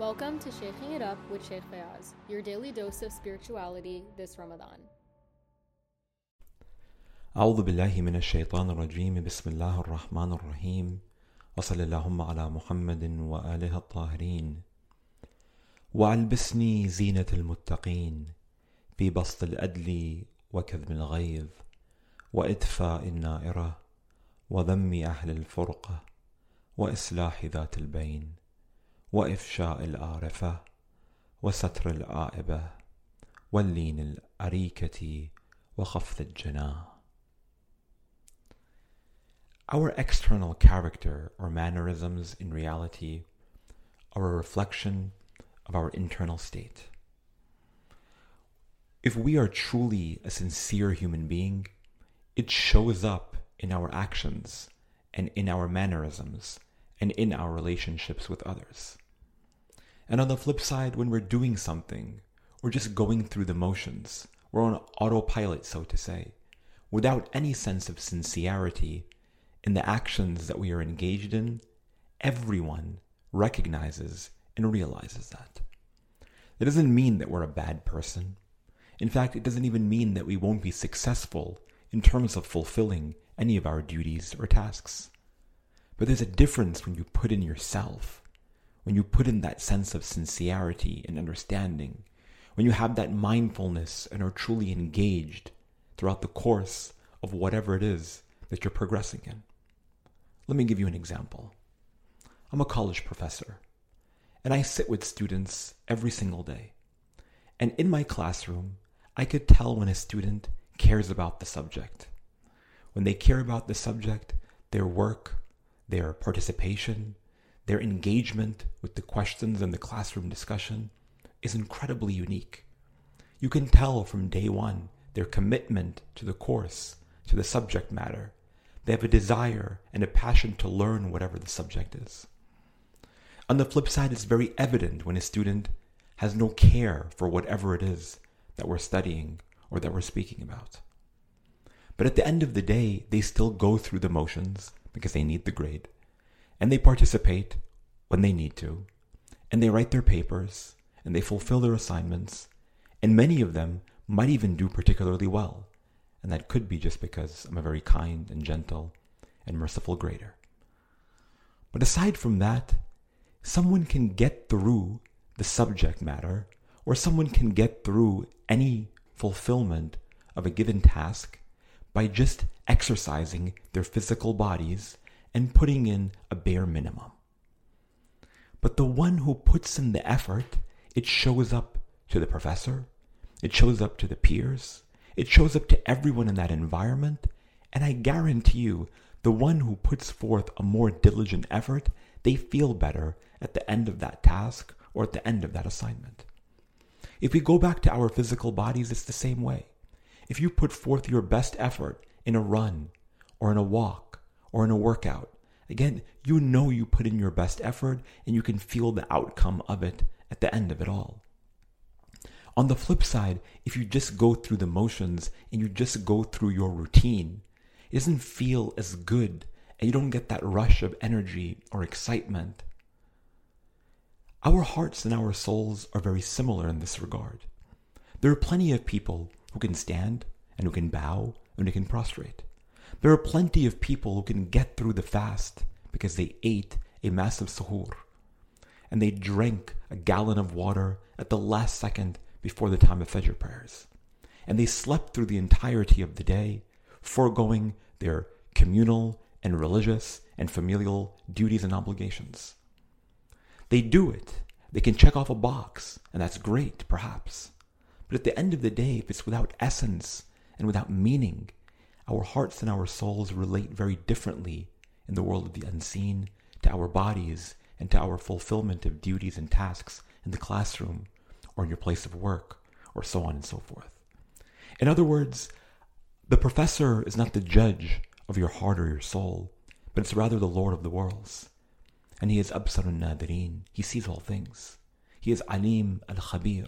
Welcome to Shaking It Up with Sheikh Fayaz, your daily dose of spirituality this Ramadan. أعوذ بالله من الشيطان الرجيم. بسم الله الرحمن الرحيم. وصلى اللهم على محمد وآله الطاهرين. وألبسني زينة المتقين في بسط الأدل وكذب الغيظ وإدفاء النائرة وذم أهل الفرقة وإصلاح ذات البين. وإفشاء الآرفة وستر الآئبة واللين الأريكة وخفض الجناح Our external character or mannerisms in reality are a reflection of our internal state. If we are truly a sincere human being, it shows up in our actions and in our mannerisms and in our relationships with others. And on the flip side, when we're doing something, we're just going through the motions, we're on autopilot, so to say, without any sense of sincerity in the actions that we are engaged in, everyone recognizes and realizes that. It doesn't mean that we're a bad person. In fact, it doesn't even mean that we won't be successful in terms of fulfilling any of our duties or tasks. But there's a difference when you put in yourself, when you put in that sense of sincerity and understanding, when you have that mindfulness and are truly engaged throughout the course of whatever it is that you're progressing in. Let me give you an example. I'm a college professor, and I sit with students every single day. And in my classroom, I could tell when a student cares about the subject. When they care about the subject, their work, their participation, their engagement with the questions and the classroom discussion is incredibly unique. You can tell from day one their commitment to the course, to the subject matter, they have a desire and a passion to learn whatever the subject is. On the flip side, it's very evident when a student has no care for whatever it is that we're studying or that we're speaking about. But at the end of the day, they still go through the motions because they need the grade, and they participate when they need to, and they write their papers, and they fulfill their assignments, and many of them might even do particularly well. And that could be just because I'm a very kind and gentle and merciful grader. But aside from that, someone can get through the subject matter, or someone can get through any fulfillment of a given task by just exercising their physical bodies and putting in a bare minimum. But the one who puts in the effort, it shows up to the professor, it shows up to the peers, it shows up to everyone in that environment, and I guarantee you, the one who puts forth a more diligent effort, they feel better at the end of that task or at the end of that assignment. If we go back to our physical bodies, it's the same way. If you put forth your best effort in a run or in a walk or in a workout, again, you know you put in your best effort and you can feel the outcome of it at the end of it all. On the flip side, if you just go through the motions and you just go through your routine, it doesn't feel as good and you don't get that rush of energy or excitement. Our hearts and our souls are very similar in this regard. There are plenty of people who can stand and who can bow and who can prostrate. There are plenty of people who can get through the fast because they ate a massive suhoor and they drank a gallon of water at the last second before the time of Fajr prayers. And they slept through the entirety of the day, foregoing their communal and religious and familial duties and obligations. They do it. They can check off a box, and that's great, perhaps. But at the end of the day, if it's without essence and without meaning, our hearts and our souls relate very differently in the world of the unseen to our bodies and to our fulfillment of duties and tasks in the classroom or in your place of work, or so on and so forth. In other words, the professor is not the judge of your heart or your soul, but it's rather the Lord of the worlds. And he is Absarun Nadirin. He sees all things. He is Alim al Khabir.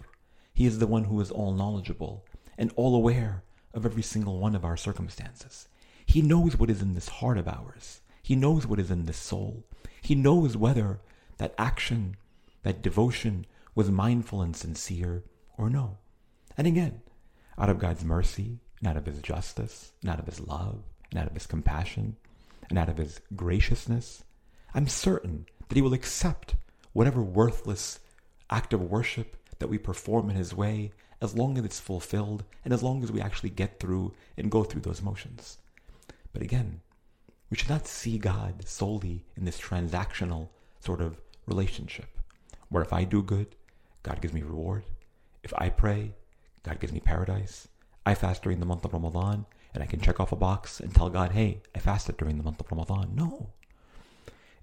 He is the one who is all knowledgeable and all aware of every single one of our circumstances. He knows what is in this heart of ours. He knows what is in this soul. He knows whether that action that devotion was mindful and sincere or no. And again, out of God's mercy, and out of His justice, and out of His love, and out of His compassion, and out of His graciousness, I'm certain that He will accept whatever worthless act of worship that we perform in His way as long as it's fulfilled and as long as we actually get through and go through those motions. But again, we should not see God solely in this transactional sort of relationship where if I do good, God gives me reward. If I pray, God gives me paradise. I fast during the month of Ramadan and I can check off a box and tell God, hey, I fasted during the month of Ramadan. No.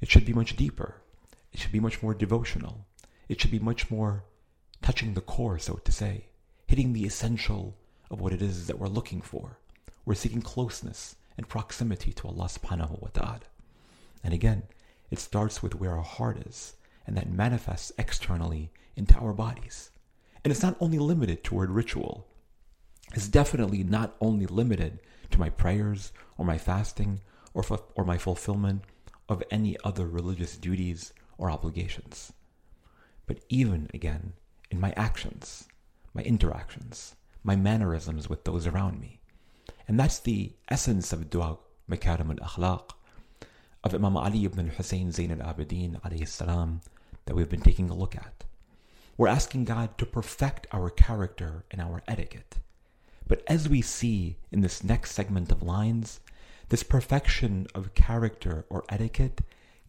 It should be much deeper. It should be much more devotional. It should be much more touching the core, so to say hitting the essential of what it is that we're looking for. We're seeking closeness and proximity to Allah subhanahu wa ta'ala. And again, it starts with where our heart is, and that manifests externally into our bodies. And it's not only limited toward ritual. It's definitely not only limited to my prayers or my fasting or, or my fulfillment of any other religious duties or obligations. But even, again, in my actions, my interactions, my mannerisms with those around me. And that's the essence of dua makarim al-akhlaq of Imam Ali ibn Hussein Zain al-Abidin alayhi salam that we've been taking a look at. We're asking God to perfect our character and our etiquette. But as we see in this next segment of lines, this perfection of character or etiquette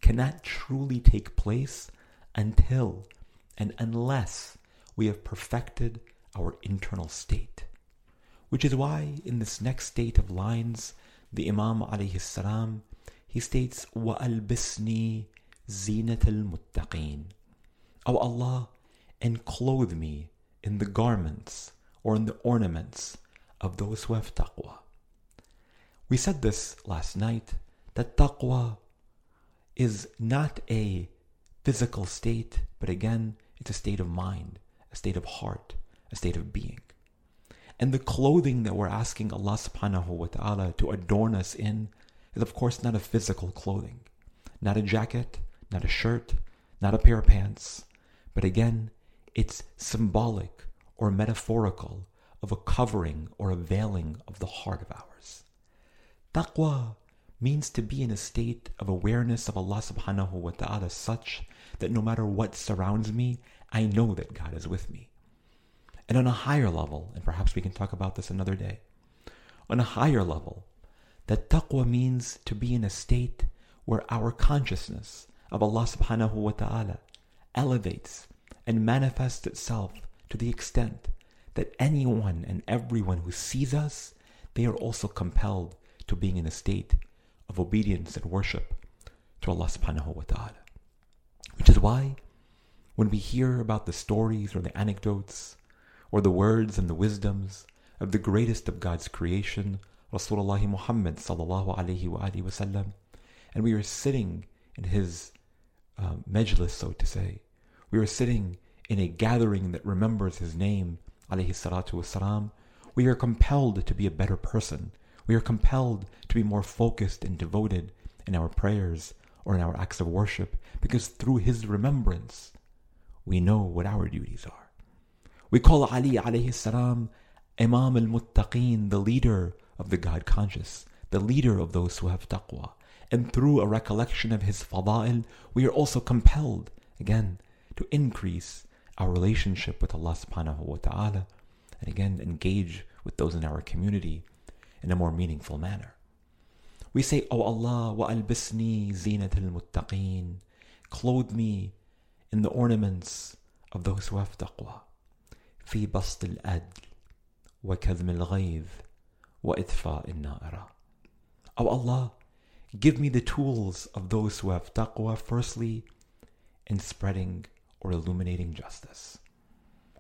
cannot truly take place until and unless we have perfected our internal state. Which is why in this next state of lines, the Imam alayhi salam, he states, وَأَلْبِسْنِي زِينَةَ الْمُتَّقِينَ O Allah, and clothe me in the garments or in the ornaments of those who have taqwa. We said this last night, that taqwa is not a physical state, but again, it's a state of mind, a state of heart, a state of being. And the clothing that we're asking Allah subhanahu wa ta'ala to adorn us in is, of course, not a physical clothing, not a jacket, not a shirt, not a pair of pants, but again, it's symbolic or metaphorical of a covering or a veiling of the heart of ours. Taqwa means to be in a state of awareness of Allah subhanahu wa ta'ala such that no matter what surrounds me, I know that God is with me. And on a higher level, and perhaps we can talk about this another day, on a higher level, that taqwa means to be in a state where our consciousness of Allah subhanahu wa ta'ala elevates and manifests itself to the extent that anyone and everyone who sees us, they are also compelled to being in a state of obedience and worship to Allah subhanahu wa ta'ala. Which is why when we hear about the stories or the anecdotes or the words and the wisdoms of the greatest of God's creation, Rasulullah Muhammad sallallahu alaihi wasallam, and we are sitting in his uh, majlis, so to say. We are sitting in a gathering that remembers his name, alayhi salatu wasalam. We are compelled to be a better person. We are compelled to be more focused and devoted in our prayers or in our acts of worship because through his remembrance, we know what our duties are. We call Ali alayhi salam Imam al-Muttaqeen, the leader of the God conscious, the leader of those who have taqwa. And through a recollection of his fada'il, we are also compelled, again, to increase our relationship with Allah subhanahu wa ta'ala, and again, engage with those in our community in a more meaningful manner. We say, O oh Allah, wa albisni zinat al-muttaqeen, clothe me in the ornaments of those who have taqwa. في بسط الأدل وكظم الغيظ وإطفاء النائرة. O Allah, give me the tools of those who have taqwa firstly in spreading or illuminating justice.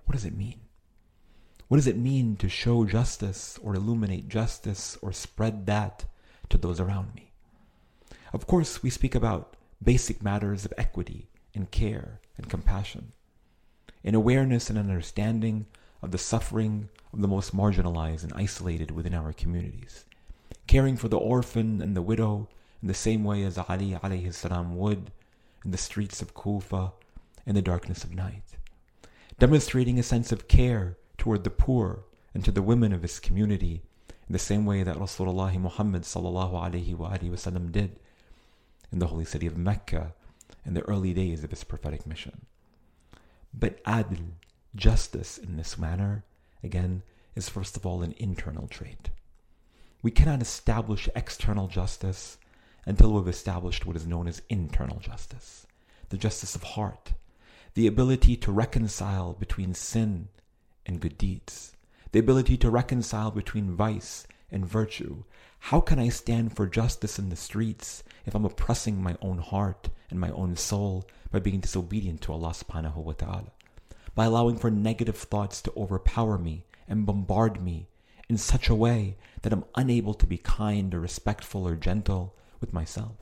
What does it mean? What does it mean to show justice or illuminate justice or spread that to those around me? Of course, we speak about basic matters of equity and care and compassion an awareness and understanding of the suffering of the most marginalized and isolated within our communities, caring for the orphan and the widow in the same way as Ali alayhi salam would in the streets of Kufa in the darkness of night, demonstrating a sense of care toward the poor and to the women of his community in the same way that Rasulullah Muhammad sallallahu alaihi wasallam did in the holy city of Mecca in the early days of his prophetic mission. But adl, justice in this manner, again, is first of all an internal trait. We cannot establish external justice until we've established what is known as internal justice, the justice of heart, the ability to reconcile between sin and good deeds, the ability to reconcile between vice and virtue. How can I stand for justice in the streets if I'm oppressing my own heart and my own soul by being disobedient to Allah subhanahu wa ta'ala? By allowing for negative thoughts to overpower me and bombard me in such a way that I'm unable to be kind or respectful or gentle with myself.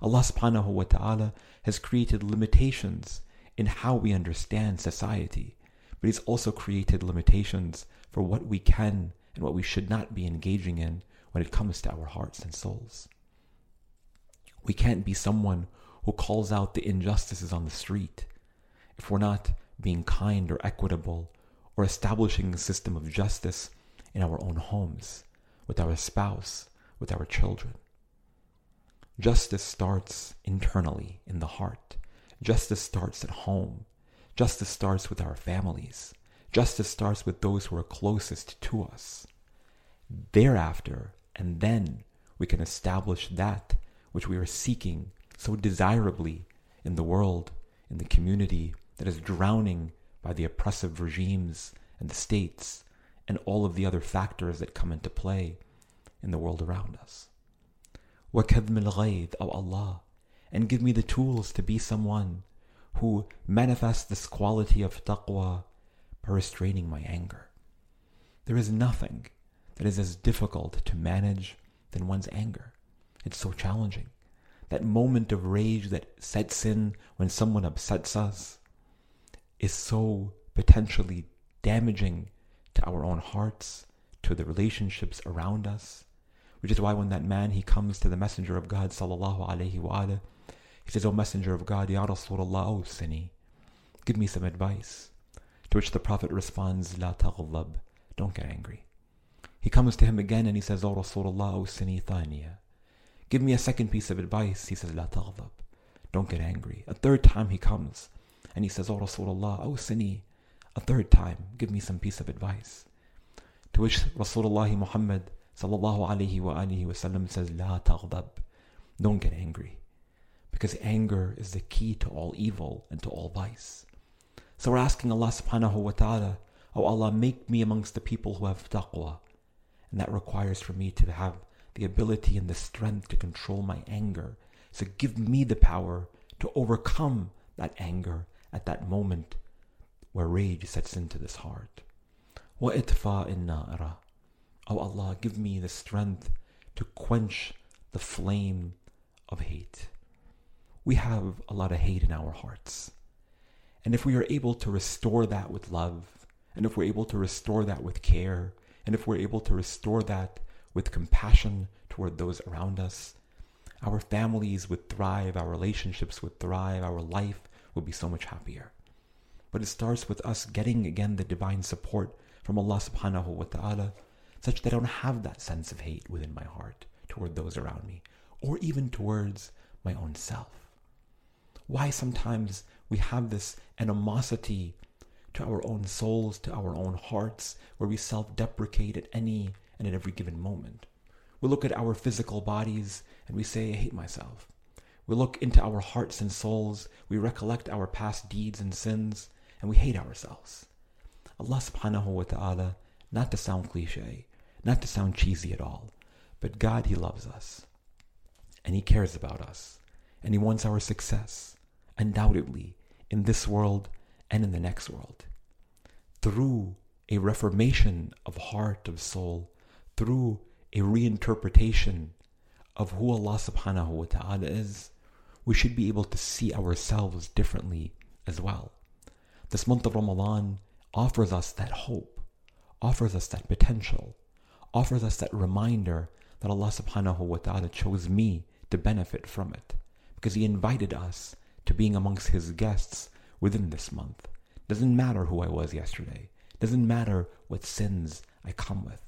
Allah subhanahu wa ta'ala has created limitations in how we understand society, but He's also created limitations for what we can and what we should not be engaging in when it comes to our hearts and souls. We can't be someone who calls out the injustices on the street if we're not being kind or equitable or establishing a system of justice in our own homes, with our spouse, with our children. Justice starts internally in the heart. Justice starts at home. Justice starts with our families. Justice starts with those who are closest to us. Thereafter, and then, we can establish that which we are seeking so desirably in the world, in the community that is drowning by the oppressive regimes and the states and all of the other factors that come into play in the world around us. وَكَذْمِ الْغَيْظِ O Allah, and give me the tools to be someone who manifests this quality of taqwa by restraining my anger. There is nothing that is as difficult to manage than one's anger. It's so challenging. That moment of rage that sets in when someone upsets us is so potentially damaging to our own hearts, to the relationships around us. Which is why when that man he comes to the Messenger of God sallallahu alaihi wasallam, he says, "O Messenger of God, Ya Rasulullah, O Sini, give me some advice." To which the Prophet responds, "La taghdab, don't get angry." He comes to him again and he says, "O Rasulullah, O Sini thaniya, give me a second piece of advice." He says, "La taghdab, don't get angry." A third time he comes and he says, "O Rasulullah, O Sini, a third time, give me some piece of advice." To which Rasulullah Muhammad sallallahu alaihi wa alihi wasallam says, La taghdab. Don't get angry Because anger is the key to all evil and to all vice. So we're asking Allah subhanahu wa ta'ala, Oh Allah, make me amongst the people who have taqwa. And that requires for me to have the ability and the strength to control my anger. So give me the power to overcome that anger at that moment where rage sets into this heart. وَإِطْفَاءِ النَّارَ Oh Allah, give me the strength to quench the flame of hate. We have a lot of hate in our hearts. And if we are able to restore that with love, and if we're able to restore that with care, and if we're able to restore that with compassion toward those around us, our families would thrive, our relationships would thrive, our life would be so much happier. But it starts with us getting again the divine support from Allah subhanahu wa ta'ala such that I don't have that sense of hate within my heart toward those around me, or even towards my own self. Why sometimes we have this animosity to our own souls, to our own hearts, where we self deprecate at any and at every given moment. We look at our physical bodies and we say, I hate myself. We look into our hearts and souls, we recollect our past deeds and sins, and we hate ourselves. Allah subhanahu wa ta'ala, not to sound cliche, not to sound cheesy at all, but God, He loves us. And He cares about us. And He wants our success, undoubtedly, in this world and in the next world. Through a reformation of heart, of soul, through a reinterpretation of who Allah subhanahu wa ta'ala is, we should be able to see ourselves differently as well. This month of Ramadan offers us that hope, offers us that potential, offers us that reminder that Allah subhanahu wa ta'ala chose me to benefit from it. Because He invited us to being amongst His guests within this month. Doesn't matter who I was yesterday. Doesn't matter what sins I come with.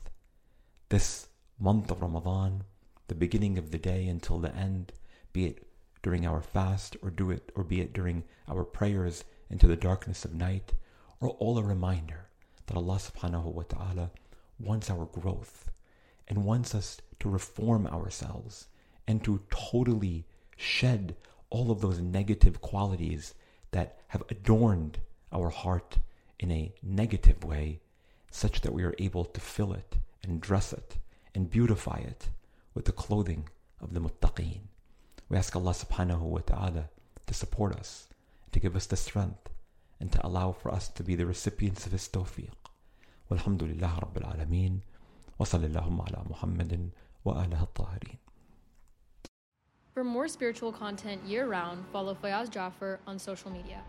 This month of Ramadan, the beginning of the day until the end, be it during our fast or do it or be it during our prayers into the darkness of night, are all a reminder that Allah subhanahu wa ta'ala wants our growth and wants us to reform ourselves and to totally shed all of those negative qualities that have adorned our heart in a negative way, such that we are able to fill it and dress it and beautify it with the clothing of the muttaqeen. We ask Allah subhanahu wa ta'ala to support us, to give us the strength, and to allow for us to be the recipients of His tawfiq. والحمد لله رب العالمين وصلى اللهم على محمد وآله الطاهرين for more spiritual content year round, follow Fayaz Jaffer on social media.